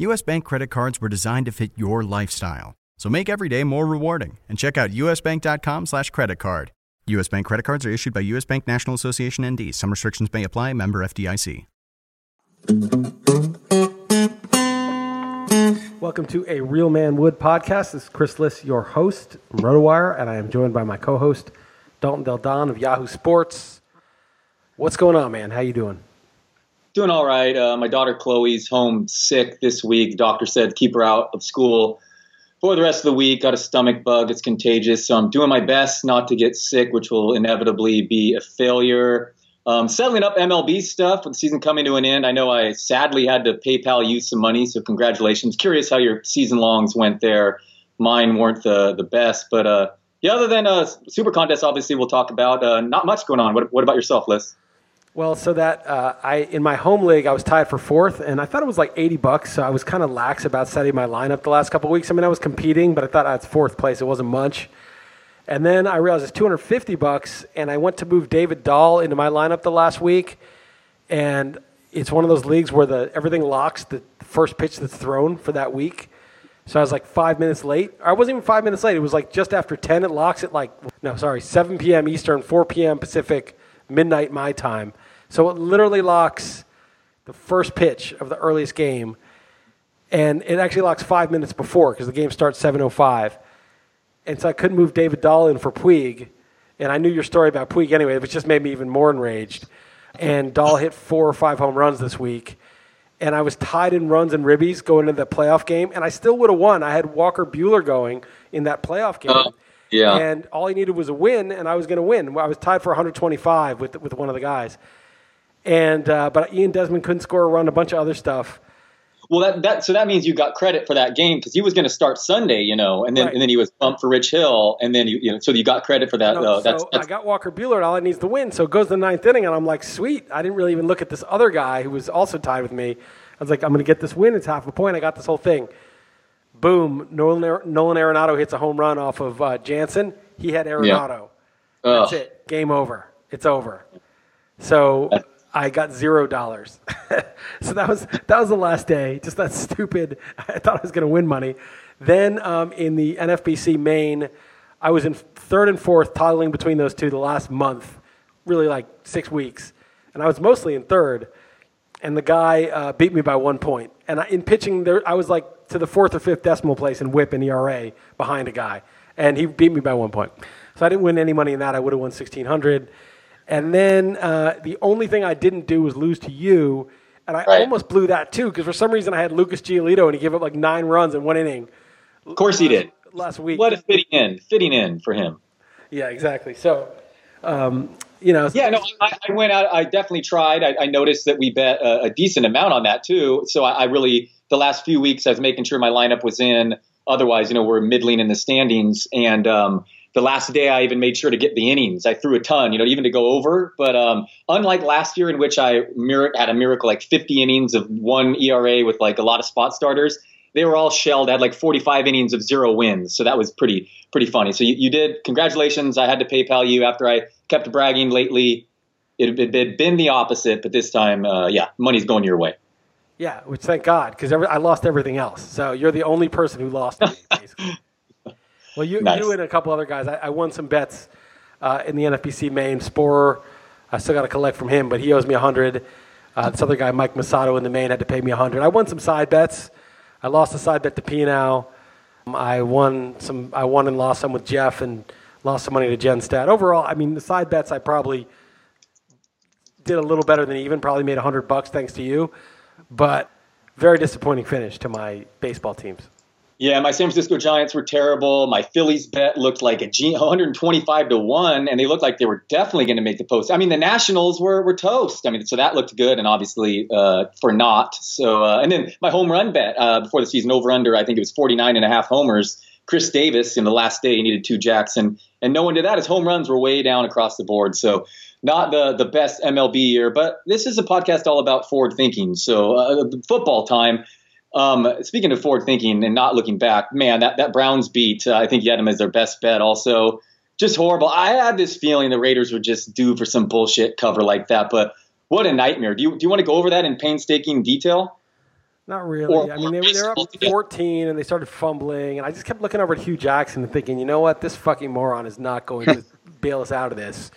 US Bank credit cards were designed to fit your lifestyle. So make every day more rewarding and check out usbank.com slash credit card. US Bank credit cards are issued by US Bank National Association ND. Some restrictions may apply. Member FDIC. Welcome to a Real Man Wood podcast. This is Chris Liss, your host from RotoWire, and I am joined by my co-host Dalton Del Don of Yahoo Sports. What's going on, man? How you doing? Doing all right. Uh, my daughter Chloe's home sick this week. Doctor said keep her out of school for the rest of the week. Got a stomach bug. It's contagious. So I'm doing my best not to get sick, which will inevitably be a failure. Um, settling up MLB stuff with the season coming to an end. I know I sadly had to PayPal you some money, so congratulations. Curious how your season longs went there. Mine weren't the the best, but uh, yeah. Other than uh, Super Contest, obviously we'll talk about. Uh, not much going on. What, what about yourself, Liss? Well, so that uh, I in my home league I was tied for fourth, and I thought it was like eighty bucks. So I was kind of lax about setting my lineup the last couple weeks. I mean, I was competing, but I thought that's fourth place. It wasn't much. And then I realized it's 250 bucks, and I went to move David Dahl into my lineup the last week, and it's one of those leagues where the everything locks the first pitch that's thrown for that week. So I was like five minutes late. I wasn't even five minutes late. It was like just after 10. It locks at like, no, sorry, 7 p.m. Eastern, 4 p.m. Pacific, midnight my time. So it literally locks the first pitch of the earliest game. And it actually locks five minutes before because the game starts 7.05 and so I couldn't move David Dahl in for Puig. And I knew your story about Puig anyway, which just made me even more enraged. And Dahl hit four or five home runs this week. And I was tied in runs and ribbies going into the playoff game, and I still would have won. I had Walker Buehler going in that playoff game. Uh, Yeah. And all he needed was a win, and I was going to win. I was tied for 125 with, with one of the guys. And, uh, but Ian Desmond couldn't score a run, a bunch of other stuff. Well, that, that so that means you got credit for that game because he was going to start Sunday, you know, and then right. and then he was bumped for Rich Hill, and then you, you know, so you got credit for that. No, uh, that's, so that's, I got Walker Buehler, and all it needs to win. So it goes to the ninth inning, and I'm like, sweet. I didn't really even look at this other guy who was also tied with me. I was like, I'm going to get this win. It's half a point. I got this whole thing. Boom! Nolan, Nolan Arenado hits a home run off of uh, Jansen. He had Arenado. Yeah. That's it. Game over. It's over. So I got zero dollars. so that was that was the last day. Just that stupid. I thought I was going to win money. Then um, in the NFBC main, I was in third and fourth, toggling between those two the last month, really like six weeks, and I was mostly in third. And the guy uh, beat me by one point. And I, in pitching, there I was like to the fourth or fifth decimal place in WHIP and ERA behind a guy, and he beat me by one point. So I didn't win any money in that. I would have won sixteen hundred. And then uh, the only thing I didn't do was lose to you. And I right. almost blew that too because for some reason I had Lucas Giolito and he gave up like nine runs in one inning. Of course he did. Last week. What a fitting in. Fitting in for him. Yeah, exactly. So, um, you know. Yeah, no, I, I, went out. I definitely tried. I, I noticed that we bet a, a, decent amount on that too. So I, I really, the last few weeks, I was making sure my lineup was in. Otherwise, you know, we're middling in the standings. And, um, the last day I even made sure to get the innings. I threw a ton, you know, even to go over. But um, unlike last year, in which I mir- had a miracle like 50 innings of one ERA with like a lot of spot starters, they were all shelled. I had like 45 innings of zero wins, so that was pretty pretty funny. So you, you did. Congratulations! I had to PayPal you after I kept bragging lately. It had been the opposite, but this time, uh, yeah, money's going your way. Yeah, which thank God, because I lost everything else. So you're the only person who lost me, basically. Well, you, nice. you and a couple other guys. I, I won some bets uh, in the NFBC main. Sporer, I still got to collect from him, but he owes me a hundred. Uh, this other guy, Mike Masato, in the main, had to pay me a hundred. I won some side bets. I lost a side bet to Pinau. I won some. I won and lost some with Jeff, and lost some money to Genstad. Overall, I mean, the side bets I probably did a little better than even. Probably made hundred bucks thanks to you, but very disappointing finish to my baseball teams. Yeah, my San Francisco Giants were terrible. My Phillies bet looked like a G- 125 to one, and they looked like they were definitely going to make the post. I mean, the Nationals were were toast. I mean, so that looked good, and obviously uh, for not. So, uh, and then my home run bet uh, before the season over under, I think it was 49 and a half homers. Chris Davis in the last day he needed two jacks, and and no one did that. His home runs were way down across the board. So not the the best MLB year, but this is a podcast all about forward thinking. So uh, football time. Um, speaking of forward thinking and not looking back, man, that, that Browns beat, uh, I think you had them as their best bet also. Just horrible. I had this feeling the Raiders would just do for some bullshit cover like that, but what a nightmare. Do you, do you want to go over that in painstaking detail? Not really. Or, I mean, they, they were up 14 and they started fumbling, and I just kept looking over at Hue Jackson and thinking, you know what, this fucking moron is not going to bail us out of this.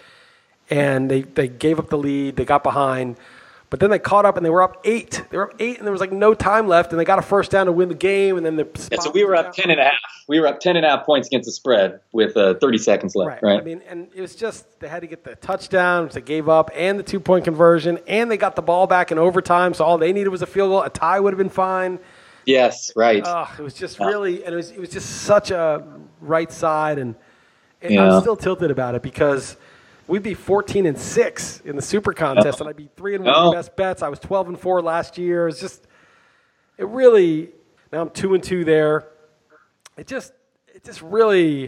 And they, they gave up the lead, they got behind. But then they caught up and they were up eight. They were up eight and there was like no time left and they got a first down to win the game. And then the yeah, so we were up ten and a half. We were up ten and a half points against the spread with uh, 30 seconds left. Right. right. I mean, and it was just they had to get the touchdown, which they gave up, and the two point conversion, and they got the ball back in overtime. So all they needed was a field goal. A tie would have been fine. Yes, right. Oh, it was just really, and it was it was just such a right side, and, and yeah. I'm still tilted about it because we'd be 14 and six in the super contest, oh. and I'd be three and one of oh. the best bets. I was 12 and four last year. It's just, it really. Now I'm two and two there. It just, it just really,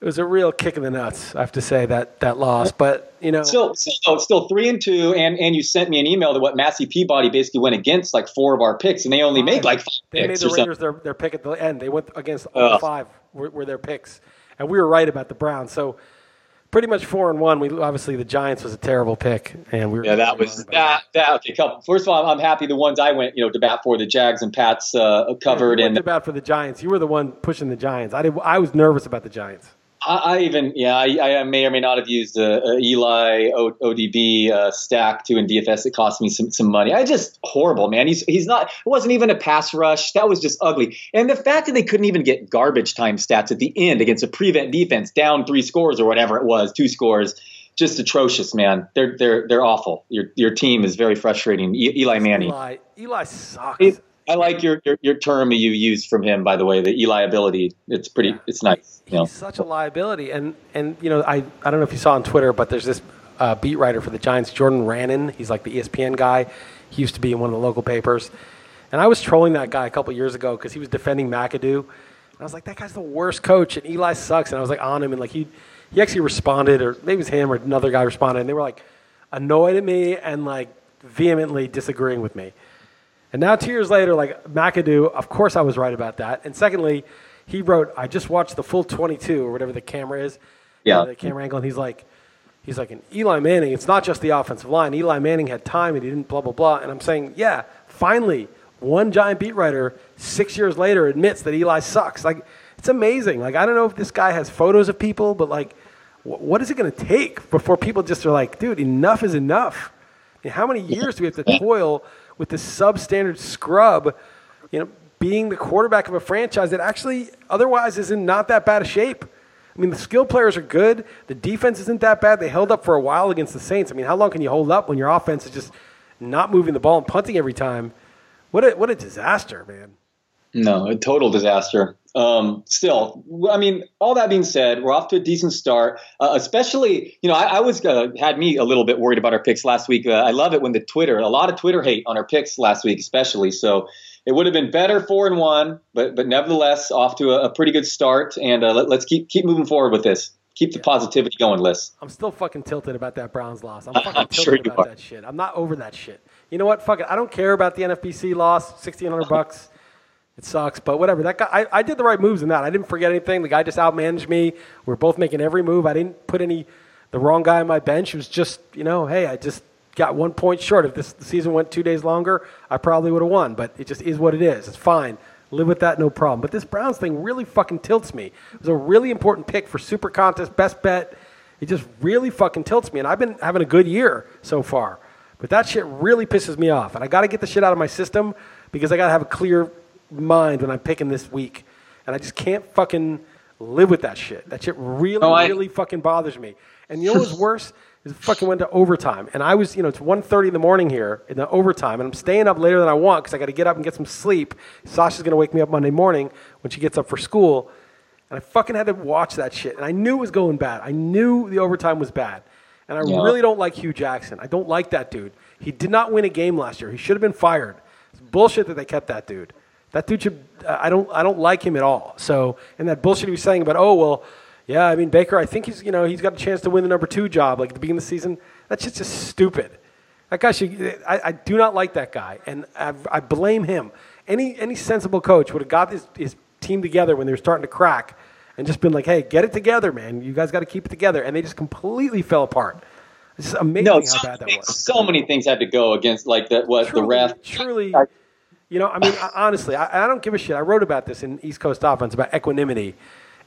it was a real kick in the nuts. I have to say that that loss, but you know, still, still, still three and two, and and you sent me an email to what Massey Peabody basically went against like four of our picks, and they only made like five they made the Raiders their, their pick at the end. They went against all five were, were their picks, and we were right about the Browns. So pretty much four and one. We obviously the Giants was a terrible pick, and we were yeah. That was that. That okay. Couple. First of all, I'm happy the ones I went you know to bat for the Jags and Pats uh, covered yeah, and to bat for the Giants. You were the one pushing the Giants. I did. I was nervous about the Giants. I, I even, yeah, I, I, may or may not have used a, a Eli o, ODB uh, stack too in DFS. It cost me some, some money. I just horrible, man. He's he's not. It wasn't even a pass rush. That was just ugly. And the fact that they couldn't even get garbage time stats at the end against a prevent defense down three scores or whatever it was, two scores. Just atrocious, man. They're they're they're awful. Your your team is very frustrating. E- Eli Manning. Eli, Eli sucks. It, I like your, your, your term you used from him, by the way, the Eli ability. It's pretty. Yeah. It's nice. He's know? such a liability, and and you know, I I don't know if you saw on Twitter, but there's this uh, beat writer for the Giants, Jordan Raanan. He's like the ESPN guy. He used to be in one of the local papers, and I was trolling that guy a couple years ago because he was defending McAdoo. And I was like, that guy's the worst coach, and Eli sucks. And I was like on him, and like he he actually responded, or maybe it was him or another guy responded, and they were like annoyed at me and like vehemently disagreeing with me. And now, two years later, like McAdoo, of course I was right about that. And secondly, he wrote, I just watched the full 22 or whatever the camera is. Yeah. Uh, the camera angle. And he's like, he's like, an Eli Manning, it's not just the offensive line. Eli Manning had time and he didn't blah, blah, blah. And I'm saying, yeah, finally, one giant beat writer six years later admits that Eli sucks. Like, it's amazing. Like, I don't know if this guy has photos of people, but like, what is it going to take before people just are like, dude, enough is enough? I mean, how many years do we have to toil with this substandard scrub, you know, being the quarterback of a franchise that actually otherwise is in not that bad a shape. I mean, the skill players are good. The defense isn't that bad. They held up for a while against the Saints. I mean, how long can you hold up when your offense is just not moving the ball and punting every time? What a what a disaster, man. No, a total disaster. Um, still, I mean, all that being said, we're off to a decent start. Uh, especially, you know, I, I was uh, had me a little bit worried about our picks last week. Uh, I love it when the Twitter, a lot of Twitter hate on our picks last week, especially. So it would have been better four and one, but but nevertheless, off to a, a pretty good start. And uh, let, us keep keep moving forward with this. Keep the positivity going, Liss. I'm still fucking tilted about that Browns loss. I'm fucking I'm tilted sure about are. that shit. I'm not over that shit. You know what? Fuck it. I don't care about the NFBC loss. Sixteen hundred bucks. It sucks, but whatever. That guy, I, I did the right moves in that. I didn't forget anything. The guy just outmanaged me. We are both making every move. I didn't put any the wrong guy on my bench. It was just, you know, hey, I just got one point short. If this season went two days longer, I probably would have won. But it just is what it is. It's fine. Live with that, no problem. But this Browns thing really fucking tilts me. It was a really important pick for Super Contest, best bet. It just really fucking tilts me. And I've been having a good year so far. But that shit really pisses me off. And I got to get the shit out of my system because I got to have a clear mind when I'm picking this week. and I just can't fucking live with that shit. That shit really, No, I- really fucking bothers me. And you know what's worse? Is it fucking went to overtime, and I was, you know, it's 1.30 in the morning here in the overtime, and I'm staying up later than I want because I got to get up and get some sleep. Sasha's gonna wake me up Monday morning when she gets up for school, and I fucking had to watch that shit, and I knew it was going bad. I knew the overtime was bad, and I Yeah. really don't like Hue Jackson. I don't like that dude. He did not win a game last year. He should have been fired. It's bullshit that they kept that dude. That dude should. I don't. I don't like him at all. So, and that bullshit he was saying about, oh well, yeah. I mean Baker. I think he's. You know, he's got a chance to win the number two job. Like at the beginning of the season. That's just just stupid. That guy should. I, I do not like that guy, and I, I blame him. Any any sensible coach would have got his, his team together when they were starting to crack, and just been like, hey, get it together, man. You guys got to keep it together. And they just completely fell apart. It's just amazing No, how so, bad that many- was. so many things had to go against like that. What the truly, ref? truly, you know, I mean, I- honestly, I, I don't give a shit. I wrote about this in East Coast Offense about equanimity,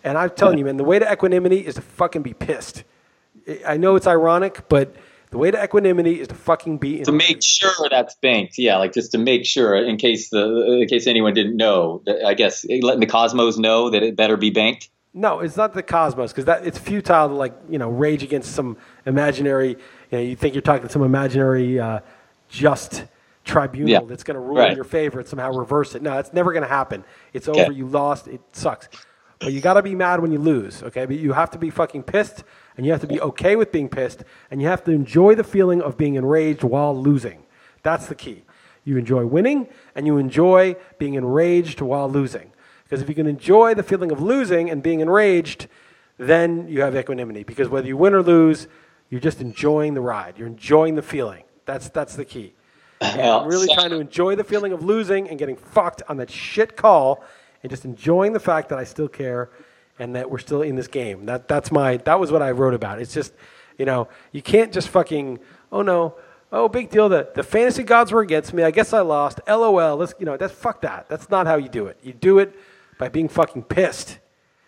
and I'm telling you, man, the way to equanimity is to fucking be pissed. I- know it's ironic, but the way to equanimity is to fucking be in to make sure that's banked. Yeah, like just to make sure in case the in case anyone didn't know. that- I guess letting the Cosmos know that it better be banked. No, it's not the cosmos because that it's futile to like you know rage against some imaginary. You know, you think you're talking to some imaginary uh, just tribunal Yeah. that's going to rule Right. in your favor and somehow reverse it. No, it's never going to happen. It's Okay. over. You lost. It sucks. But you got to be mad when you lose. Okay, but you have to be fucking pissed, and you have to be okay with being pissed, and you have to enjoy the feeling of being enraged while losing. That's the key. You enjoy winning, and you enjoy being enraged while losing. Because if you can enjoy the feeling of losing and being enraged, then you have equanimity. Because whether you win or lose, you're just enjoying the ride. You're enjoying the feeling. That's that's the key. I'm really so- trying to enjoy the feeling of losing and getting fucked on that shit call, and just enjoying the fact that I still care and that we're still in this game. That that's my that was what I wrote about. It's just, you know, you can't just fucking oh no. Oh, big deal. The, the fantasy gods were against me. I guess I lost. LOL. Let's, you know, that's fuck that. That's not how you do it. You do it by being fucking pissed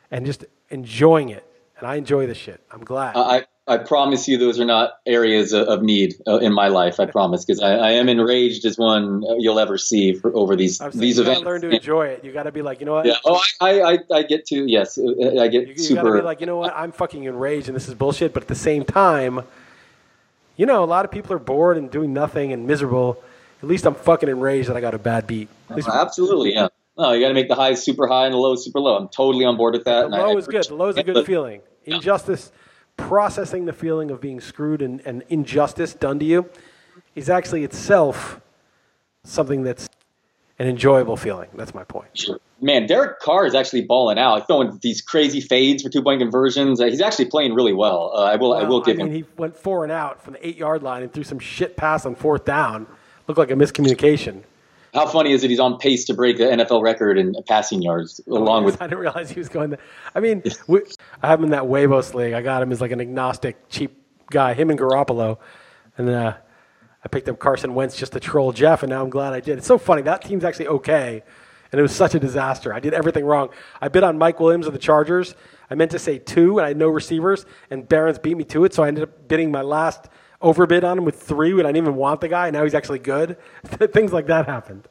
and just enjoying it. And I enjoy the shit. I'm glad. I I promise you, those are not areas of, need uh, in my life. I promise, because I, I am enraged as one you'll ever see for, over these saying these you events. learn to enjoy it. You got to be like, you know what? yeah. Oh, I, I I get to yes. uh, I get You, you super. gotta be like, you know what? I'm fucking enraged and this is bullshit. But at the same time, you know, a lot of people are bored and doing nothing and miserable. At least I'm fucking enraged that I got a bad beat. Absolutely, yeah. No, you got to make the highs super high and the lows super low. I'm totally on board with that. the and I- low I is good. The low is a good but- feeling. Injustice, processing the feeling of being screwed and, and injustice done to you, is actually itself something that's an enjoyable feeling. That's my point. Sure. Man, Derek Carr is actually balling out, like throwing these crazy fades for two point conversions. Uh, he's actually playing really well. Uh, I will. I will give mean, him. he went four and out from the eight yard line and threw some shit pass on fourth down. Looked like a miscommunication. How funny is it? He's on pace to break the NFL record in passing yards, along with I didn't realize he was going there. I mean, we, I have him in that Huevos league. I got him as like an agnostic, cheap guy, him and Garoppolo. And uh, I picked up Carson Wentz just to troll Jeff, and now I'm glad I did. It's so funny. That team's actually okay, and it was such a disaster. I did everything wrong. I bid on Mike Williams of the Chargers. I meant to say two, and I had no receivers, and Barons beat me to it, so I ended up bidding my last overbid on him with three when I didn't even want the guy, now he's actually good. Things like that happened.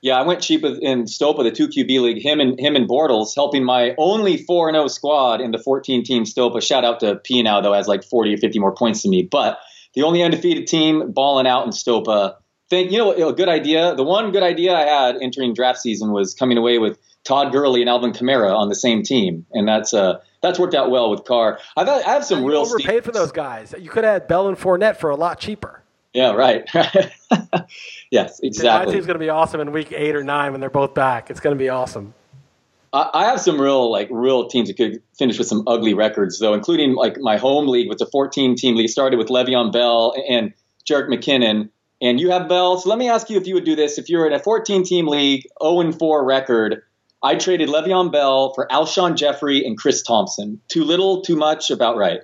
Yeah, I went cheap in Stopa, the two QB league. Him and him and Bortles helping my only four zero squad in the 14 team Stopa. Shout out to P now though, has like 40 or 50 more points than me. But the only undefeated team balling out in Stopa. Think you know a good idea. The one good idea I had entering draft season was coming away with Todd Gurley and Alvin Kamara on the same team, and that's uh that's worked out well with Carr. I've had, I have some You real overpaid for those guys. You could have had Bell and Fournette for a lot cheaper. Yeah, right. yes, exactly. My team's going to be awesome in week eight or nine when they're both back. It's going to be awesome. I have some real like real teams that could finish with some ugly records though, including like my home league with the 14 team league started with Le'Veon Bell and Jerick McKinnon. And you have Bell. So let me ask you if you would do this. If you're in a 14 team league, 0 and 4 record, I traded Le'Veon Bell for Alshon Jeffery and Chris Thompson. Too little, too much, about right.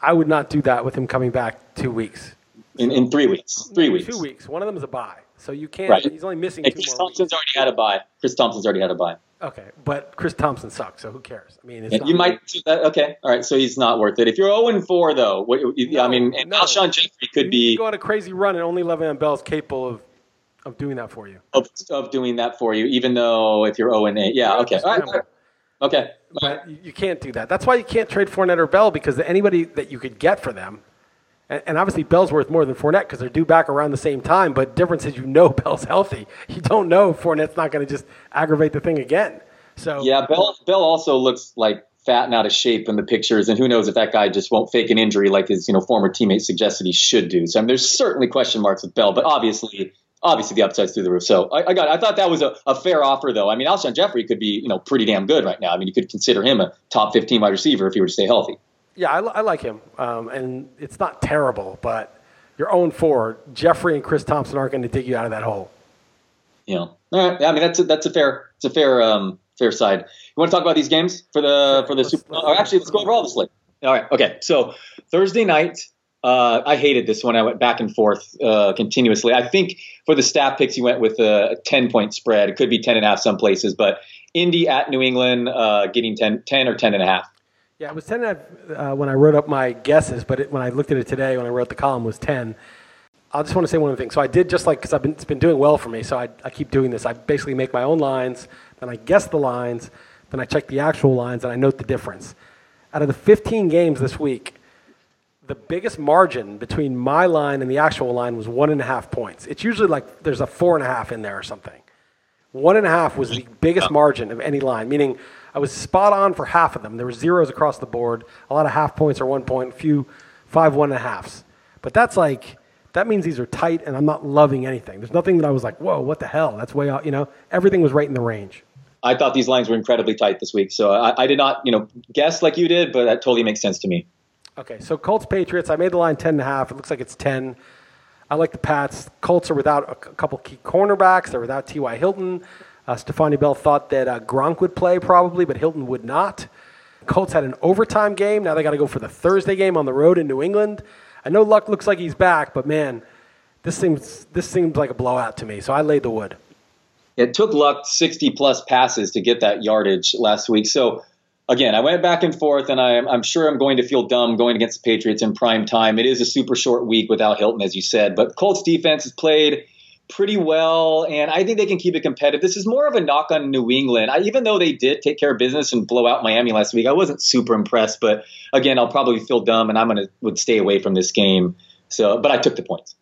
I would not do that with him coming back two weeks. In, in three weeks. Three weeks. Two weeks. One of them is a bye. So you can't. Right. He's only missing And two Chris more Thompson's weeks. already had a bye. Chris Thompson's already had a bye. Okay, but Chris Thompson sucks, so who cares? I mean, not, you might uh, okay, all right. So he's not worth it. If you're 0 and 4 though, what, you- I mean, and no. Alshon Jeffery could need be go on a crazy run, and only Le'Veon Bell is capable of of doing that for you. Of, of doing that for you, even though if you're 0 and 8. Yeah, okay. All right, all right. Okay. But you can't do that. That's why you can't trade Fournette or Bell because anybody that you could get for them, and, and obviously Bell's worth more than Fournette because they're due back around the same time. But difference is you know Bell's healthy. You don't know Fournette's not going to just aggravate the thing again. So Yeah, Bell Bell also looks like fat and out of shape in the pictures, and who knows if that guy just won't fake an injury like his you know former teammate suggested he should do. So I mean, there's certainly question marks with Bell, but obviously. Obviously, the upside's through the roof. So I, I got. I thought that was a, a fair offer, though. I mean, Alshon Jeffery could be, you know, pretty damn good right now. I mean, you could consider him a top 15 wide receiver if he were to stay healthy. Yeah, I, I like him, um, and it's not terrible, but your own 4. Jeffery and Chris Thompson aren't going to dig you out of that hole. You know, all right. I mean, that's a, that's a fair, it's a fair, um, fair side. You want to talk about these games for the for the Let's- Super? let's- Or actually, let's go over all the slate. All right. Okay. So Thursday night, uh, I hated this one. I went back and forth uh, continuously. I think for the staff picks, he went with a 10 point spread. It could be 10 and a half some places, but Indy at New England uh, getting 10, 10 or 10 and a half. Yeah, it was 10 and a half uh, when I wrote up my guesses, but it, when I looked at it today, when I wrote the column, was 10. I just want to say one thing. So I did just like, because I've been, it's been doing well for me, so I, I keep doing this. I basically make my own lines, then I guess the lines, then I check the actual lines, and I note the difference. Out of the 15 games this week, the biggest margin between my line and the actual line was one and a half points. It's usually like there's a four and a half in there or something. One and a half was the biggest margin of any line, meaning I was spot on for half of them. There were zeros across the board, a lot of half points or one point, a few five one and a halves. But that's like that means these are tight, and I'm not loving anything. There's nothing that I was like, whoa, what the hell? That's way out. You know, everything was right in the range. I thought these lines were incredibly tight this week, so I, I did not, you know, guess like you did, but that totally makes sense to me. Okay, so Colts Patriots. I made the line ten and a half. It looks like it's ten. I like the Pats. Colts are without a couple key cornerbacks. They're without T.Y. Hilton. Uh, Stephania Bell thought that uh, Gronk would play probably, but Hilton would not. Colts had an overtime game. Now they got to go for the Thursday game on the road in New England. I know Luck looks like he's back, but man, this seems this seems like a blowout to me. So I laid the wood. It took Luck 60 plus passes to get that yardage last week. So again, I went back and forth, and I, I'm sure I'm going to feel dumb going against the Patriots in prime time. It is a super short week without Hilton, as you said, but Colts defense has played pretty well, and I think they can keep it competitive. This is more of a knock on New England. I, even though they did take care of business and blow out Miami last week, I wasn't super impressed. But again, I'll probably feel dumb, and I'm to would stay away from this game. So, but I took the points.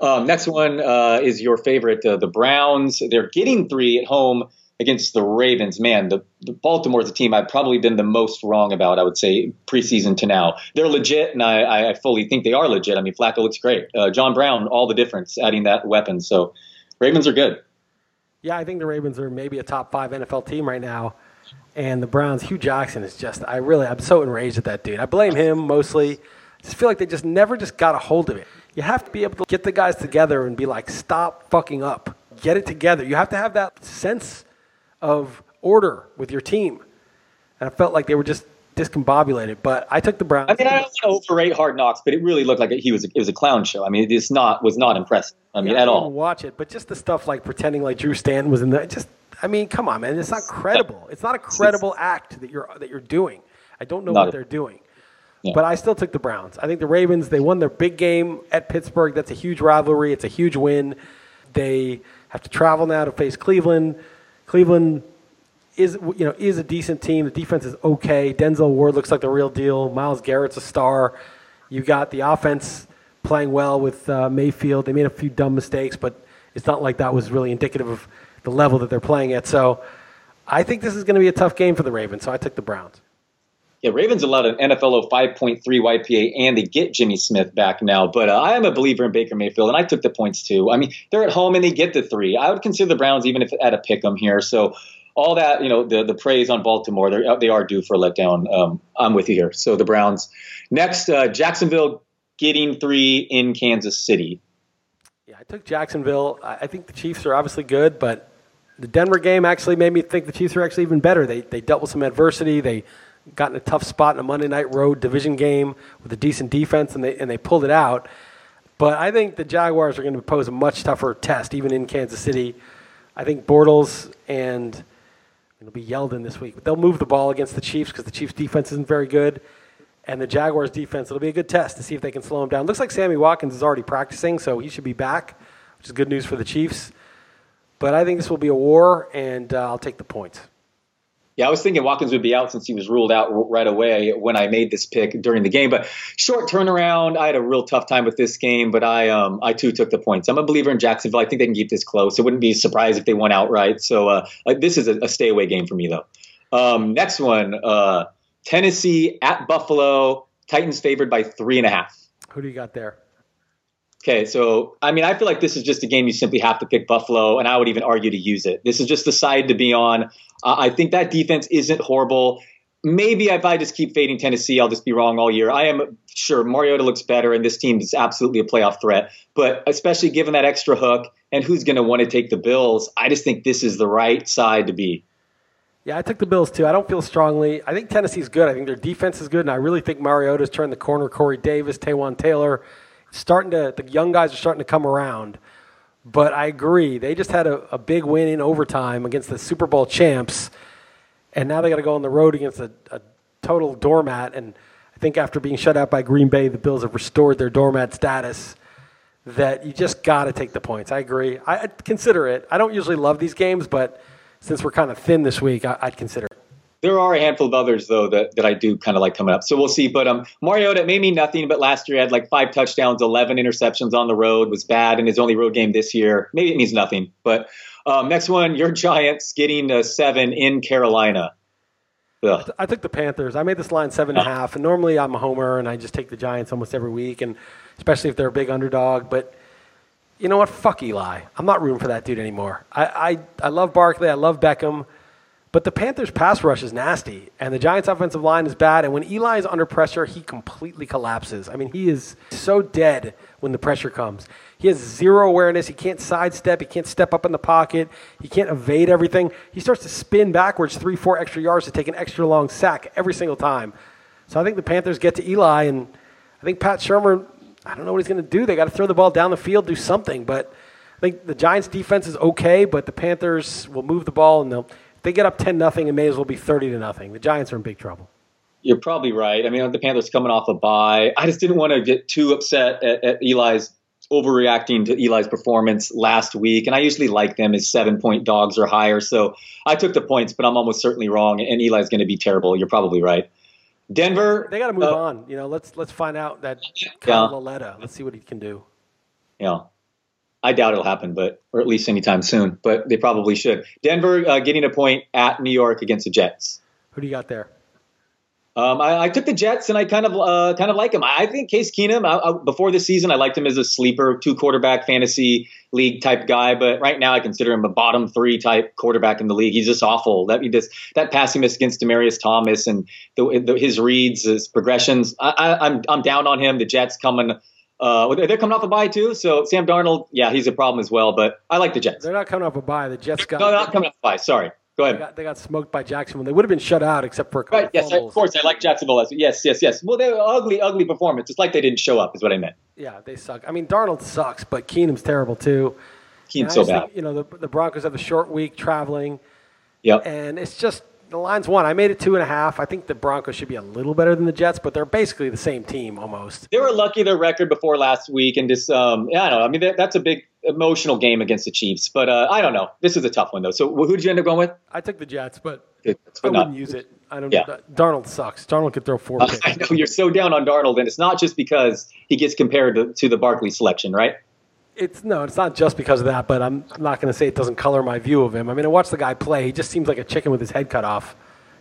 Um, next one uh, is your favorite, uh, the Browns. They're getting three at home against the Ravens. Man, the, the Baltimore's a team I've probably been the most wrong about. I would say preseason to now. They're legit, and I, I fully think they are legit. I mean, Flacco looks great. Uh, John Brown, all the difference, adding that weapon. So, Ravens are good. Yeah, I think the Ravens are maybe a top five NFL team right now. And the Browns, Hue Jackson is just, I really, I'm so enraged at that dude. I blame him mostly. I just feel like they just never just got a hold of it. You have to be able to get the guys together and be like, stop fucking up. Get it together. You have to have that sense of order with your team. And I felt like they were just discombobulated. But I took the Browns. I mean, I don't want to overrate Hard Knocks, but it really looked like he was it was a clown show. I mean, it is not was not impressive. I mean, Yeah, at didn't all. watch it, but just the stuff like pretending like Drew Stanton was in there. Just, I mean, come on, man. It's not credible. It's not a credible act that you're that you're doing. I don't know Not what a- they're doing. Yeah. But I still took the Browns. I think the Ravens. They won their big game at Pittsburgh. That's a huge rivalry. It's a huge win. They have to travel now to face Cleveland. Cleveland is you know is a decent team. The defense is okay. Denzel Ward looks like the real deal. Myles Garrett's a star. You got the offense playing well with uh, Mayfield. They made a few dumb mistakes, but it's not like that was really indicative of the level that they're playing at. So I think this is going to be a tough game for the Ravens. So I took the Browns. Yeah, Ravens allowed an NFL 5.3 YPA, and they get Jimmy Smith back now. But uh, I am a believer in Baker Mayfield, and I took the points too. I mean, they're at home and they get the three. I would consider the Browns even if at a pick 'em here. So all that, you know, the the praise on Baltimore, they're, they are due for a letdown. Um, I'm with you here. So the Browns. Next, uh, Jacksonville getting three in Kansas City. Yeah, I took Jacksonville. I I think the Chiefs are obviously good, but the Denver game actually made me think the Chiefs are actually even better. They, they dealt with some adversity. They got in a tough spot in a Monday night road division game with a decent defense, and they, and they pulled it out. But I think the Jaguars are going to pose a much tougher test, even in Kansas City. I think Bortles and it'll be Yeldon this week, but they'll move the ball against the Chiefs because the Chiefs' defense isn't very good. And the Jaguars' defense, it'll be a good test to see if they can slow him down. Looks like Sammy Watkins is already practicing, so he should be back. which is good news for the Chiefs. But I think this will be a war, and uh, I'll take the points. Yeah, I was thinking Watkins would be out since he was ruled out right away when I made this pick during the game. But short turnaround, I had a real tough time with this game. But I, um, I too took the points. I'm a believer in Jacksonville. I think they can keep this close. It wouldn't be surprised if they won outright. So uh, this is a, a, stay away game for me, though. Um, next one, uh, Tennessee at Buffalo. Titans favored by three and a half. Who do you got there? Okay, so I mean, I feel like this is just a game you simply have to pick Buffalo, and I would even argue to use it. This is just the side to be on. Uh, I think that defense isn't horrible. Maybe if I just keep fading Tennessee, I'll just be wrong all year. I am sure Mariota looks better, and this team is absolutely a playoff threat. But especially given that extra hook, and who's going to want to take the Bills, I just think this is the right side to be. Yeah, I took the Bills too. I don't feel strongly. I think Tennessee's good. I think their defense is good, and I really think Mariota's turned the corner. Corey Davis, Taywan Taylor starting to the young guys are starting to come around. But I agree, they just had a, a big win in overtime against the Super Bowl champs, and now they got to go on the road against a, a total doormat. And I think after being shut out by Green Bay, the Bills have restored their doormat status. That you just got to take the points. I agree. I I'd consider it. I don't usually love these games, but since we're kind of thin this week, I, would consider. There are a handful of others though that, that I do kind of like coming up. So we'll see. But um, Mariota may mean nothing, but last year he had like five touchdowns, eleven interceptions on the road. Was bad in his only road game this year. Maybe it means nothing. But um, next one, your Giants getting a seven in Carolina. Ugh. I took the Panthers. I made this line seven and a half, and normally I'm a homer and I just take the Giants almost every week, and especially if they're a big underdog. But you know what? Fuck Eli. I'm not rooting for that dude anymore. I I, I love Barkley. I love Beckham. But the Panthers' pass rush is nasty, and the Giants' offensive line is bad. And when Eli is under pressure, he completely collapses. I mean, he is so dead when the pressure comes. He has zero awareness. He can't sidestep. He can't step up in the pocket. He can't evade everything. He starts to spin backwards three, four extra yards to take an extra long sack every single time. So I think the Panthers get to Eli, and I think Pat Shurmur, I don't know what he's going to do. They got to throw the ball down the field, do something. But I think the Giants' defense is okay, but the Panthers will move the ball and they'll they get up 10 nothing, it may as well be 30 to nothing. The Giants are in big trouble. You're probably right. I mean, the Panthers coming off a bye. I just didn't want to get too upset at, at Eli's overreacting to Eli's performance last week. And I usually like them as seven point dogs or higher. So I took the points, but I'm almost certainly wrong. And Eli's going to be terrible. You're probably right. Denver. They got to move uh, on. You know, let's let's find out that Kyle yeah. Lauletta. Let's see what he can do. Yeah. I doubt it'll happen, but or at least anytime soon. But they probably should. Denver uh, getting a point at New York against the Jets. Who do you got there? Um, I, I, took the Jets, and I kind of uh, kind of like him. I think Case Keenum. I, I, before the season, I liked him as a sleeper, two quarterback fantasy league type guy. But right now, I consider him a bottom three type quarterback in the league. He's just awful. That just that passing miss against Demaryius Thomas and the, the, his reads, his progressions. I, I'm I'm down on him. The Jets coming uh, they're coming off a bye too, so Sam Darnold, yeah, he's a problem as well. But I like the Jets. They're not coming off a bye. The Jets got no, they're not coming off a bye. Sorry, go ahead. They got, they got smoked by Jacksonville. They would have been shut out except for a couple. Right, yes, of course. I like Jacksonville. Yes, yes, yes. Well, they were ugly, ugly performance. It's like they didn't show up. Is what I meant. Yeah, they suck. I mean, Darnold sucks, but Keenum's terrible too. Keenum's so bad. Think, you know, the, the Broncos have a short week traveling. Yep. And it's just the line's one. I made it two and a half. I think the Broncos should be a little better than the Jets, but they're basically the same team almost. They were lucky their record before last week, and just um, yeah, I don't know. I mean, that, that's a big emotional game against the Chiefs, but uh, I don't know. This is a tough one though. So who did you end up going with? I took the Jets, but I wouldn't use it. I don't. Yeah. Darnold sucks. Darnold could throw four. Uh, I know you're so down on Darnold, and it's not just because he gets compared to, to the Barkley selection, right? It's no, it's not just because of that, but I'm not going to say it doesn't color my view of him. I mean, I watched the guy play. He just seems like a chicken with his head cut off.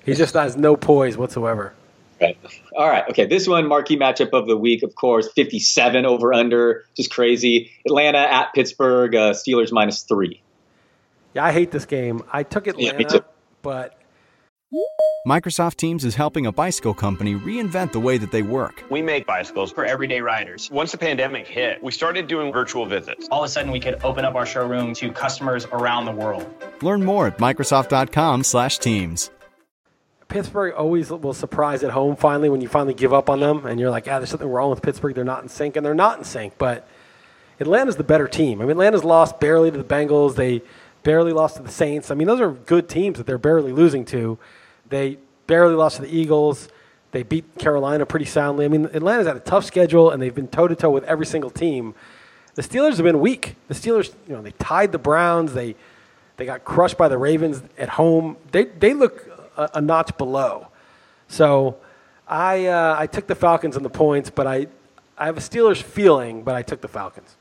He just has no poise whatsoever. Right. All right. Okay. This one, marquee matchup of the week, of course, 57 over under, just crazy. Atlanta at Pittsburgh, uh, Steelers minus three. Yeah, I hate this game. I took Atlanta, yeah, but. Microsoft Teams is helping a bicycle company reinvent the way that they work. We make bicycles for everyday riders. Once the pandemic hit, we started doing virtual visits. All of a sudden, we could open up our showroom to customers around the world. Learn more at Microsoft.com/Teams. Pittsburgh always will surprise at home finally when you finally give up on them and you're like, ah, there's something wrong with Pittsburgh. They're not in sync, and they're not in sync. But Atlanta's the better team. I mean, Atlanta's lost barely to the Bengals. They barely lost to the Saints. I mean, those are good teams that they're barely losing to. They barely lost to the Eagles. They beat Carolina pretty soundly. I mean, Atlanta's had a tough schedule, and they've been toe to toe with every single team. the Steelers have been weak. The Steelers, you know, they tied the Browns. They they got crushed by the Ravens at home. They they look a, a notch below. So I uh, I took the Falcons and the points, but I I have a Steelers feeling, but I took the Falcons.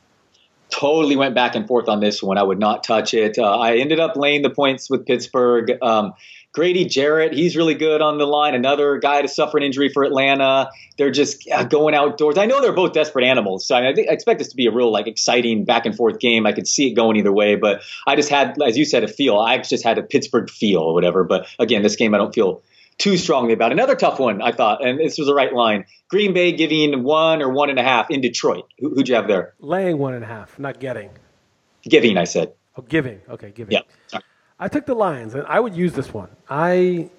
Totally went back and forth on this one. I would not touch it. Uh, I ended up laying the points with Pittsburgh. Um, Grady Jarrett, he's really good on the line. Another guy to suffer an injury for Atlanta. They're just uh, going outdoors. I know they're both desperate animals, so I, mean, I, think, I expect this to be a real like exciting back and forth game. I could see it going either way, but I just had, as you said, a feel. I just had a Pittsburgh feel or whatever. But again, this game I don't feel too strongly about. Another tough one, I thought, and this was the right line. Green Bay giving one or one and a half in Detroit. Who, would you have there? Laying one and a half, not getting. Giving, I said. Oh, giving. Okay, giving. Yeah. Sorry. I took the Lions, and I would use this one. I.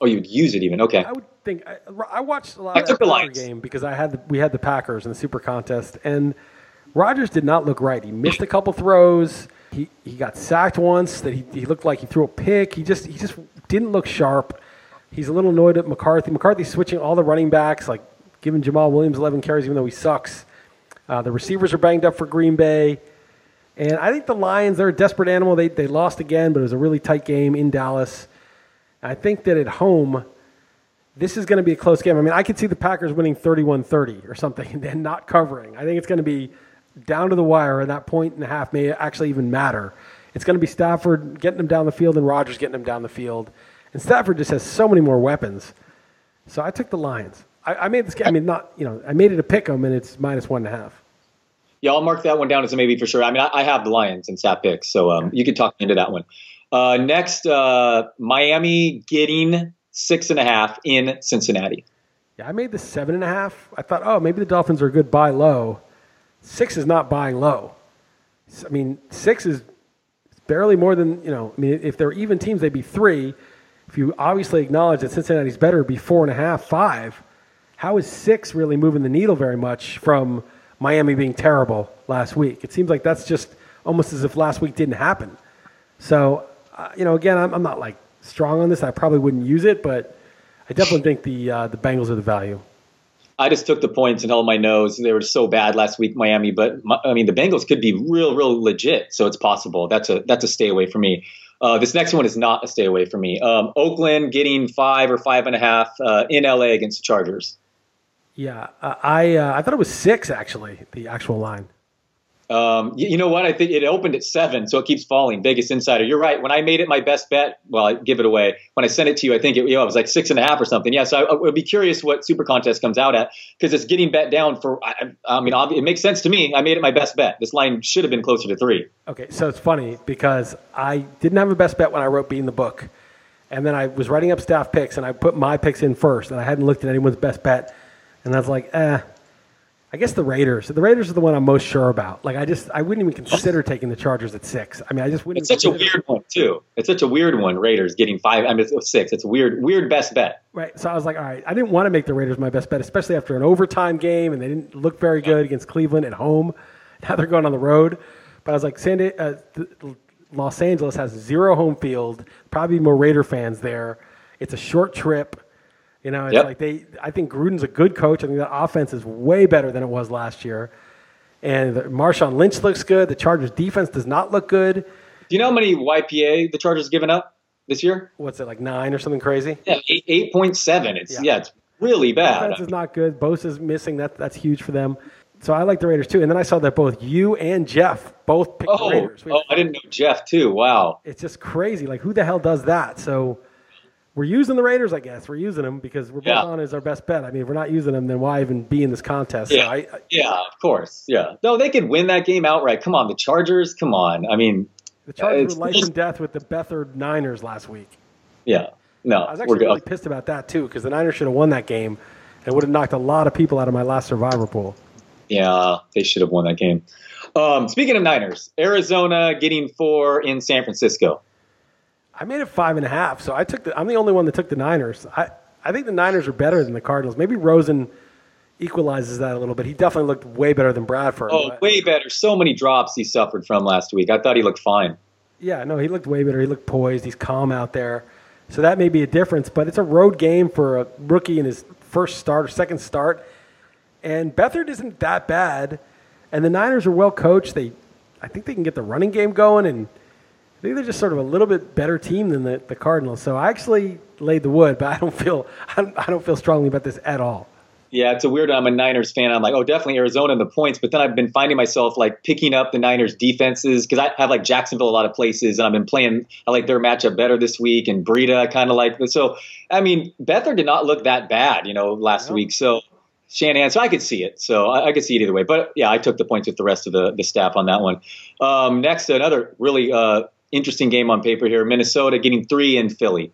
Oh, you'd use it even. Okay. I would think I, I watched a lot I of took the Lions. game because I had the, we had the Packers in the Super Contest, and Rodgers did not look right. He missed a couple throws. He he got sacked once. That he, he looked like he threw a pick. He just he just didn't look sharp. He's a little annoyed at McCarthy. McCarthy's switching all the running backs, like giving Jamaal Williams 11 carries, even though he sucks. Uh, the receivers are banged up for Green Bay. And I think the Lions, they're a desperate animal. They, they lost again, but it was a really tight game in Dallas. I think that at home, this is going to be a close game. I mean, I could see the Packers winning 31 30 or something and not covering. I think it's going to be down to the wire, and that point and a half may actually even matter. It's going to be Stafford getting them down the field and Rodgers getting them down the field. And Stafford just has so many more weapons. So I took the Lions. I, I made this game, I mean, not, you know, I made it a pick 'em, and it's minus one and a half. Yeah, I'll mark that one down as a maybe for sure. I mean, I, I have the Lions in stat picks, so um, you can talk into that one. Uh, next, uh, Miami getting six and a half in Cincinnati. Yeah, I made the seven and a half. I thought, oh, maybe the Dolphins are a good buy low. Six is not buying low. I mean, six is barely more than you know. I mean, if they're even teams, they'd be three. If you obviously acknowledge that Cincinnati's better, it'd be four and a half, five. How is six really moving the needle very much from Miami being terrible last week? It seems like that's just almost as if last week didn't happen. So, uh, you know, again, I'm, I'm not like strong on this. I probably wouldn't use it, but I definitely think the uh, the Bengals are the value. I just took the points and held my nose. They were so bad last week, Miami. But I mean, the Bengals could be real, real legit. So it's possible. That's a that's a stay away for me. Uh, this next one is not a stay away for me. Um, Oakland getting five or five and a half uh, in LA against the Chargers. Yeah, uh, I uh, I thought it was six actually. The actual line. Um, you, you, know what? I think it opened at seven, so it keeps falling. Vegas Insider, you're right. When I made it my best bet, well, I give it away. When I sent it to you, I think it, you know, it was like six and a half or something. Yeah, so I, I would be curious what Super Contest comes out at because it's getting bet down for. I, I mean, it makes sense to me. I made it my best bet. This line should have been closer to three. Okay, so it's funny because I didn't have a best bet when I wrote Beating the Book, and then I was writing up staff picks, and I put my picks in first, and I hadn't looked at anyone's best bet, and I was like, eh. I guess the Raiders. The Raiders are the one I'm most sure about. Like I just I wouldn't even consider taking the Chargers at six. I mean, I just wouldn't. It's such a weird one too. It's such a weird one. Raiders getting five. I mean, it's six. It's a weird, weird best bet. Right. So I was like, all right. I didn't want to make the Raiders my best bet, especially after an overtime game, and they didn't look very good against Cleveland at home. Now they're going on the road. But I was like, San uh, Los Angeles has zero home field. Probably more Raider fans there. It's a short trip. You know, it's Yep. like they. I think Gruden's a good coach. I think that offense is way better than it was last year. And the- Marshawn Lynch looks good. The Chargers defense does not look good. Do you know how many YPA the Chargers given up this year? What's it like nine or something crazy? Yeah, eight eight point seven. It's Yeah. yeah. it's really bad. Defense is not good. Bosa's missing. That that's huge for them. So I like the Raiders too. And then I saw that both you and Jeff both picked the Oh, Raiders. We- oh, I didn't know Jeff too. Wow. It's just crazy. Like who the hell does that? So we're using the Raiders, I guess. We're using them because we're both Yeah. on as our best bet. I mean, if we're not using them, then why even be in this contest? Yeah. So I, I, Yeah, of course. Yeah. No, they could win that game outright. Come on, the Chargers. Come on. I mean, the Chargers were life and death with the Beathard Niners last week. yeah. No, I was actually really pissed about that too because the Niners should have won that game. and would have knocked a lot of people out of my last survivor pool. Yeah, they should have won that game. Um, speaking of Niners, Arizona getting four in San Francisco. I made it five and a half, so I took the. I'm the only one that took the Niners. I I think the Niners are better than the Cardinals. Maybe Rosen equalizes that a little bit. He definitely looked way better than Bradford. Oh, but- way better. So many drops he suffered from last week. I thought he looked fine. Yeah, no, he looked way better. He looked poised. He's calm out there. So that may be a difference, but it's a road game for a rookie in his first start or second start. And Beathard isn't that bad. And the Niners are well coached. They, I think they can get the running game going, and I think they're just sort of a little bit better team than the, the Cardinals. So I actually laid the wood, but I don't feel I don't, I don't feel strongly about this at all. Yeah, it's a weird. I'm a Niners fan. I'm like, oh, definitely Arizona in the points. But then I've been finding myself like picking up the Niners defenses because I have like Jacksonville a lot of places, and I've been playing. I like their matchup better this week, and Breida kind of like. So I mean, Beathard did not look that bad, you know, last no. week. So Shanahan, so I could see it. So I, I, could see it either way. But yeah, I took the points with the rest of the the staff on that one. Um, next, another really uh, interesting game on paper here: Minnesota getting three in Philly.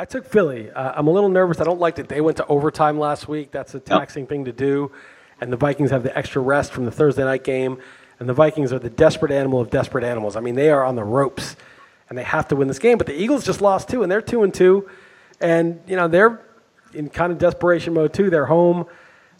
I took Philly. Uh, I'm a little nervous. I don't like that they went to overtime last week. That's a taxing thing to do. And the Vikings have the extra rest from the Thursday night game. And the Vikings are the desperate animal of desperate animals. I mean, they are on the ropes, and they have to win this game. But the Eagles just lost two, and they're two and two, and you know they're in kind of desperation mode too. They're home.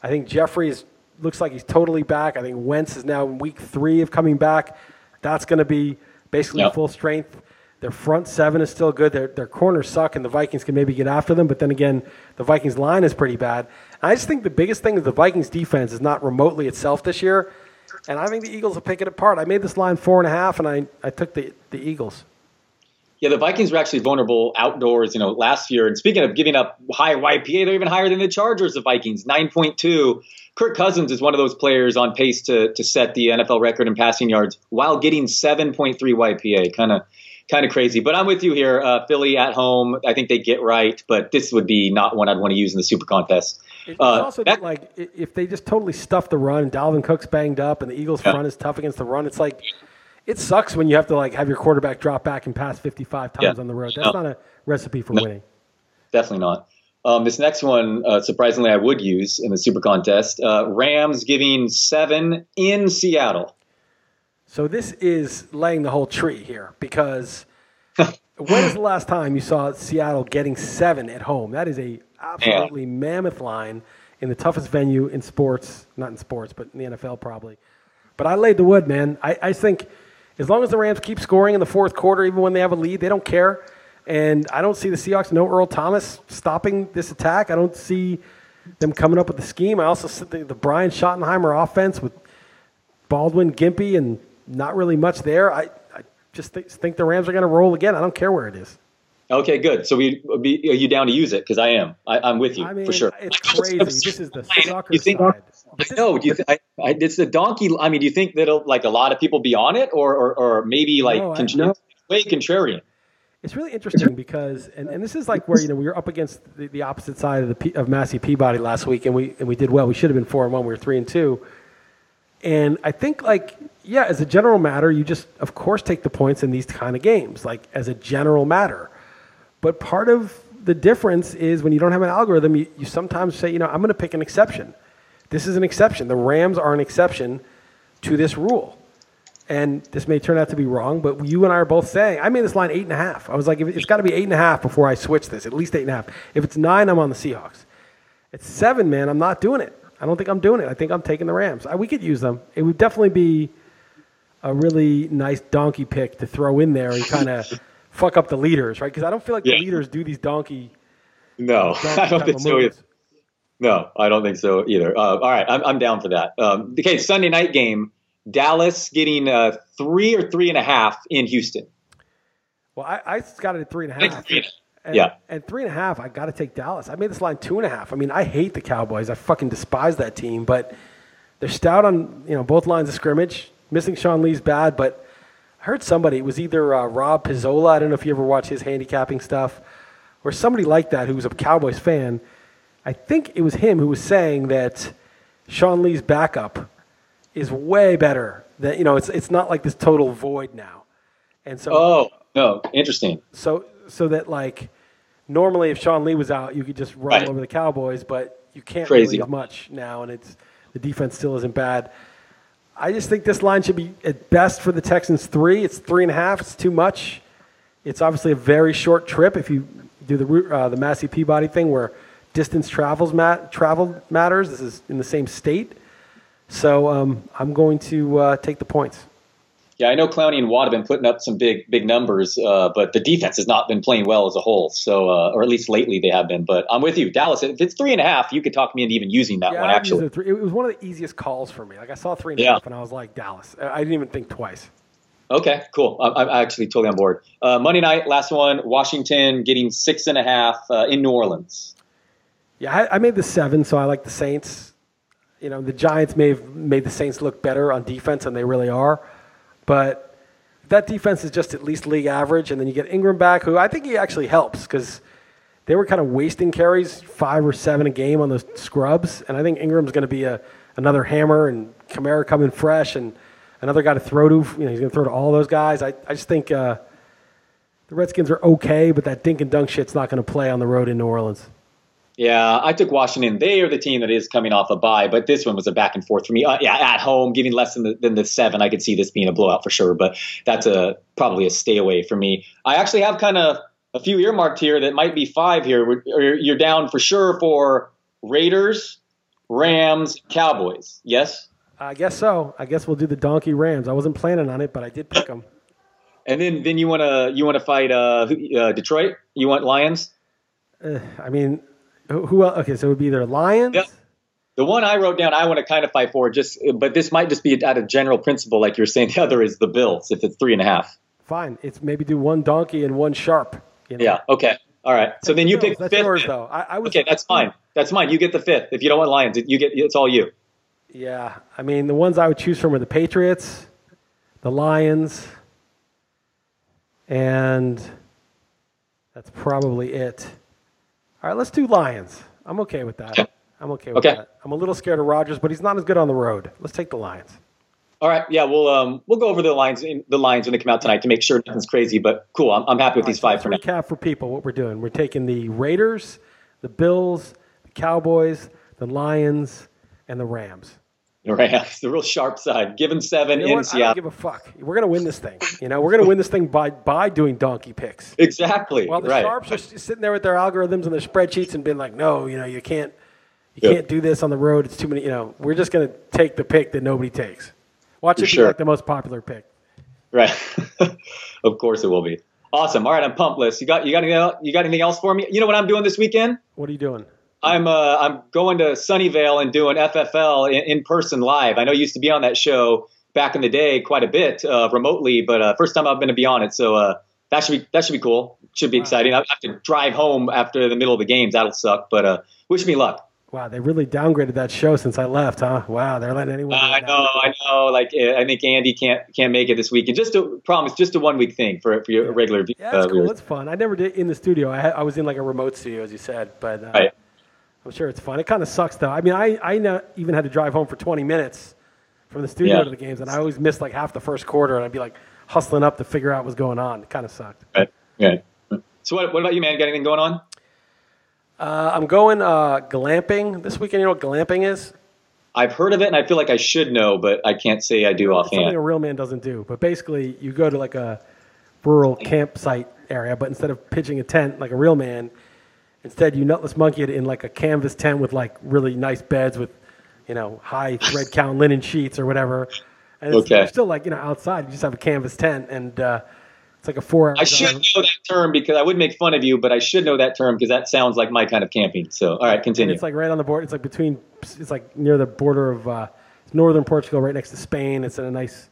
I think Jeffries looks like he's totally back. I think Wentz is now in week three of coming back. That's going to be basically yep. full strength. Their front seven is still good. Their, their corners suck, and the Vikings can maybe get after them. But then again, the Vikings line is pretty bad. And I just think the biggest thing is the Vikings defense is not remotely itself this year. And I think the Eagles will pick it apart. I made this line four and a half, and I, I took the, the Eagles. Yeah, the Vikings were actually vulnerable outdoors, you know, last year. And speaking of giving up high YPA, they're even higher than the Chargers, the Vikings, 9.2. Kirk Cousins is one of those players on pace to, to set the NFL record in passing yards while getting 7.3 YPA. Kind of kind of crazy. But I'm with you here. Uh, Philly at home, I think they get right, but this would be not one I'd want to use in the Super Contest. It's uh, also that, like if they just totally stuff the run, and Dalvin Cook's banged up, and the Eagles' yeah. front is tough against the run. It's like it sucks when you have to like have your quarterback drop back and pass 55 times yeah. on the road. That's no. not a recipe for no. winning. Definitely not. Um, this next one, uh, surprisingly, I would use in the Super Contest. Uh, Rams giving seven in Seattle. So this is laying the whole tree here because when is the last time you saw Seattle getting seven at home? That is a absolutely mammoth line in the toughest venue in sports, not in sports, but in the NFL probably. But I laid the wood, man. I, I think as long as the Rams keep scoring in the fourth quarter, even when they have a lead, they don't care. And I don't see the Seahawks, no Earl Thomas, stopping this attack. I don't see them coming up with the scheme. I also see the, the Brian Schottenheimer offense with Baldwin, Gimpy, and not really much there. I, I just th- think the Rams are going to roll again. I don't care where it is. Okay, good. So we be, are you down to use it? Because I am. I, am with you I mean, for sure. It's crazy. this is the sucker you think, side. I know. Do you th- I, I, it's the donkey. I mean, do you think that uh, like a lot of people be on it, or or, or maybe like no, way contrarian? It's really interesting because, and, and this is like where you know we were up against the, the opposite side of the P, of Massey Peabody last week, and we and we did well. We should have been four and one. We were three and two, and I think like yeah, as a general matter, you just, of course, take the points in these kind of games, like as a general matter. But part of the difference is when you don't have an algorithm, you, you sometimes say, you know, I'm going to pick an exception. This is an exception. The Rams are an exception to this rule. And this may turn out to be wrong, but you and I are both saying, I made this line eight and a half. I was like, it's got to be eight and a half before I switch this, at least eight and a half. If it's nine, I'm on the Seahawks. It's seven, man, I'm not doing it. I don't think I'm doing it. I think I'm taking the Rams. I, we could use them. It would definitely be a really nice donkey pick to throw in there and kind of fuck up the leaders, right? Because I don't feel like yeah. the leaders do these donkey. No, donkey I don't think so. No, I don't think so either. Uh, all right, I'm, I'm down for that. Um, okay, Sunday night game, Dallas getting uh, three or three and a half in Houston. Well, I, I got it at three and a half. And, yeah. And three and a half, I got to take Dallas. I made this line two and a half. I mean, I hate the Cowboys. I fucking despise that team, but they're stout on you know both lines of scrimmage. Missing Sean Lee's bad, but I heard somebody, it was either uh, Rob Pizzola, I don't know if you ever watch his handicapping stuff, or somebody like that who was a Cowboys fan. I think it was him who was saying that Sean Lee's backup is way better. That you know, it's it's not like this total void now. And so Oh, no, interesting. So so that like normally if Sean Lee was out, you could just run right. over the Cowboys, but you can't Crazy. really much now and it's the defense still isn't bad. I just think this line should be at best for the Texans three. It's three and a half. It's too much. It's obviously a very short trip if you do the uh, the Massey Peabody thing where distance travels mat- travel matters. This is in the same state, so um, I'm going to uh, take the points. Yeah, I know Clowney and Watt have been putting up some big, big numbers, uh, but the defense has not been playing well as a whole. So, uh, or at least lately they have been. But I'm with you, Dallas. If it's three and a half, you could talk me into even using that yeah, one. Actually, it, it was one of the easiest calls for me. Like I saw three and a Yeah. half, and I was like Dallas. I I didn't even think twice. okay, cool. I'm, I'm actually totally on board. Uh, Monday night, last one, Washington getting six and a half uh, in New Orleans. Yeah, I, I made the seven, so I like the Saints. You know, the Giants may have made the Saints look better on defense than they really are, but that defense is just at least league average. And then you get Ingram back, who I think he actually helps because they were kind of wasting carries, five or seven a game on those scrubs. And I think Ingram's going to be a another hammer, and Kamara coming fresh, and another guy to throw to. You know, he's going to throw to all those guys. I, I just think uh, the Redskins are okay, but that dink and dunk shit's not going to play on the road in New Orleans. Yeah, I took Washington. They are the team that is coming off a bye, but this one was a back and forth for me. Uh, yeah, at home, giving less than the, than the seven, I could see this being a blowout for sure. But that's a probably a stay away for me. I actually have kind of a few earmarked here that might be five here. You're down for sure for Raiders, Rams, Cowboys. Yes, I guess so. I guess we'll do the Donkey Rams. I wasn't planning on it, but I did pick them. and then then you want to you want to fight uh, uh, Detroit? You want Lions? I mean, who, who else? Okay, so it would be either Lions. Yep. The one I wrote down, I want to kind of fight for, just but this might just be out of general principle, like you're saying. The other is the Bills, if it's three and a half. Fine. It's maybe do one Donkey and one Sharp. You know? Yeah. Okay. All right. So then you Bills, pick That's fifth. yours, though. I, I was, Okay, that's fine. That's fine. You get the fifth. If you don't want Lions, you get it's all you. Yeah. I mean, the ones I would choose from are the Patriots, the Lions, and that's probably it. All right, let's do Lions. I'm okay with that. I'm okay with Okay. that. I'm a little scared of Rodgers, but he's not as good on the road. Let's take the Lions. All right. Yeah. We'll um we'll go over the lines in the lines when they come out tonight to make sure nothing's crazy. But cool. I'm, I'm happy with these five so for now. recap for people what we're doing. We're taking the Raiders, the Bills, the Cowboys, the Lions, and the Rams. Rams, the real sharp side. Given seven You know in what? I don't Seattle. give a fuck. We're gonna win this thing. You know, we're gonna win this thing by by doing donkey picks. Exactly. While the right. sharps are sitting there with their algorithms and their spreadsheets and being like, no, you know, you can't, you Yep. can't do this on the road. It's too many. You know, we're just gonna take the pick that nobody takes. Watch For it be sure. like the most popular pick. Right. of course it will be. Awesome. All right. I'm pumped, Liss. You got you got anything else, you got anything else for me? You know what I'm doing this weekend? What are you doing? I'm uh, I'm going to Sunnyvale and doing FFL in, in person live. I know you used to be on that show back in the day quite a bit uh, remotely, but uh, first time I've been to be on it. So uh, that should be that should be cool. Should be exciting. I have to drive home after the middle of the games. That'll suck, but uh, wish me luck. Wow, they really downgraded that show since I left, huh? Wow, they're letting anyone. I know. I know. Like uh, I think Andy can't can't make it this week. weekend. Just a promise, just a one week thing for for your regular. Yeah, uh, that's cool. viewers. It's fun. I never did in the studio. I, I was in like a remote studio, as you said, but uh, Right. I'm sure it's fun. It kind of sucks though. I mean, I I even had to drive home for 20 minutes from the studio Yeah. to the games, and I always missed like half the first quarter, and I'd be like hustling up to figure out what's going on. It kind of sucked. Right. Right. So what, what about you, man? Got anything going on? Uh, I'm going uh, glamping this weekend. You know what glamping is? I've heard of it, and I feel like I should know, but I can't say I do It's something a real man doesn't do. But basically, you go to like a rural campsite area, but instead of pitching a tent like a real man, instead you nutless monkey it in like a canvas tent with like really nice beds with, you know, high thread count linen sheets or whatever. And it's, Okay. you're still like you know outside. You just have a canvas tent, and uh, it's like a four-hour. I should drive. know that term because I would make fun of you, but I should know that term because that sounds like my kind of camping. So, all right, And continue. it's like right on the border. It's like between. It's like near the border of uh, northern Portugal, right next to Spain. It's in a nice,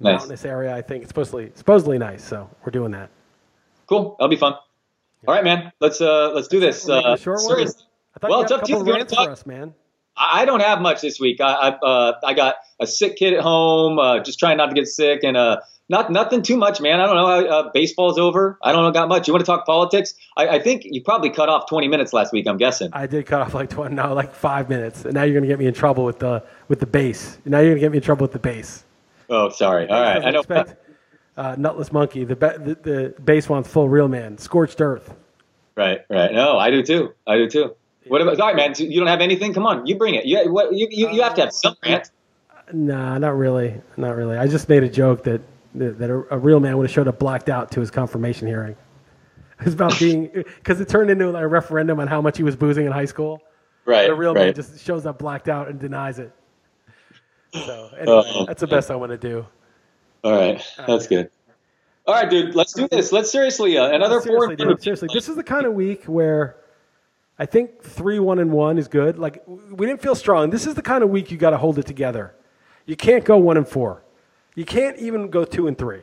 Nice. mountainous area. I think it's supposedly supposedly nice. So we're doing that. Cool. That'll be fun. All right, man. Let's uh let's do this. Uh, short one? seriously. I thought Well, it's up to you. couple you wanna rants talk- for us, man. I I don't have much this week. I I, uh, I got a sick kid at home, uh, just trying not to get sick, and uh, not nothing too much, man. I don't know. Uh, baseball's over. I don't know got much. You want to talk politics? I, I think you probably cut off 20 minutes last week. I'm guessing. I did cut off like twenty, no, like five minutes, and now you're gonna get me in trouble with the with the bass. Now you're gonna get me in trouble with the bass. Oh, sorry. All right. Doesn't I know. Expect, uh, nutless monkey. The, ba- the the bass wants full real man, scorched earth. Right, right. No, I do too. I do too. What about? All right, man. You don't have anything? Come on, you bring it. You what, you, you, you have to have some rant. Nah, not really, not really. I just made a joke that that a, a real man would have showed up blacked out to his confirmation hearing. It's about being because it turned into like a referendum on how much he was boozing in high school. Right, But a real man just shows up blacked out and denies it. So anyway, Uh-oh. that's the best I want to do. All right, that's good. All right, dude, let's do this. Let's seriously uh, another seriously, four. dude, seriously, this is the kind of week where I think three one and one is good. Like we didn't feel strong. This is the kind of week you got to hold it together. You can't go one and four. You can't even go two and three.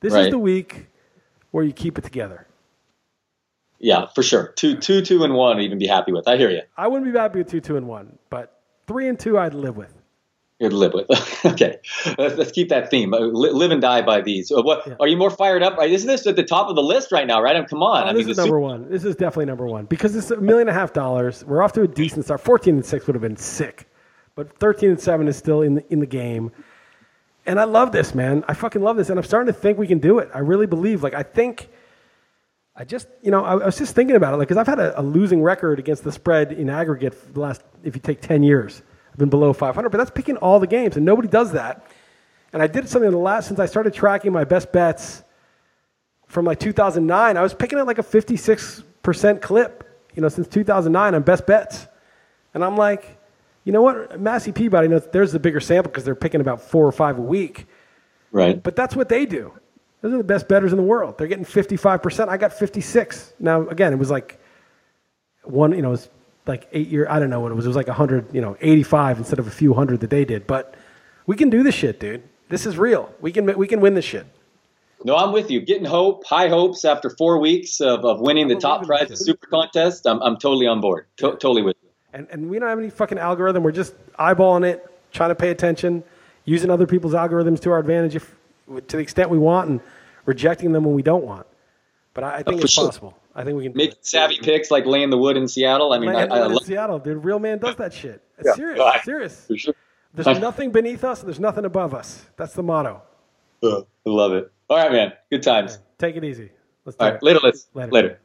This is the week where you keep it together. Yeah, for sure. Two, two, two, and one. I'd even be happy with. I hear you. I wouldn't be happy with two two and one, but three and two I'd live with. You'd live with. okay, let's, let's keep that theme. Uh, li- live and die by these. Uh, what Yeah. are you more fired up? Right, Isn't this at the top of the list right now? Right? I mean, come on. Oh, I this mean, is number Super- one. This is definitely number one because it's a million and a half dollars. We're off to a decent start. Fourteen and six would have been sick, but thirteen and seven is still in the, in the game. And I love this, man. I fucking love this, and I'm starting to think we can do it. I really believe. Like I think, I just you know I, I was just thinking about it, like because I've had a, a losing record against the spread in aggregate for the last if you take ten years, I've been below 500, but that's picking all the games, and nobody does that. And I did something in the last since I started tracking my best bets from like 2009, I was picking at like a 56% clip, you know, since 2009 on best bets. And I'm like, you know what? Massey Peabody, knows there's the bigger sample because they're picking about four or five a week. Right. But that's what they do. Those are the best betters in the world. They're getting 55%. I got 56. Now, again, it was like one, you know, it was like eight year, I don't know what it was. It was like 100, you know, 85 instead of a few hundred that they did. But we can do this shit, dude. This is real. We can, we can win this shit. No, I'm with you. Getting hope, high hopes after four weeks of, of winning the top prize of super contest. I'm, I'm totally on board. To- Totally with you. And, and we don't have any fucking algorithm. We're just eyeballing it, trying to pay attention, using other people's algorithms to our advantage if, to the extent we want, and rejecting them when we don't want. But I, I think for it's sure. possible. I think we can Make savvy picks like laying the wood in Seattle. I mean, I, Land- I love Seattle, dude. Real man does that shit. It's Yeah. serious. I- serious. sure. There's I- nothing beneath us. and There's nothing above us. That's the motto. I love it. All right, man. Good times. Take it easy. Let's All it. Later, let's Later. later.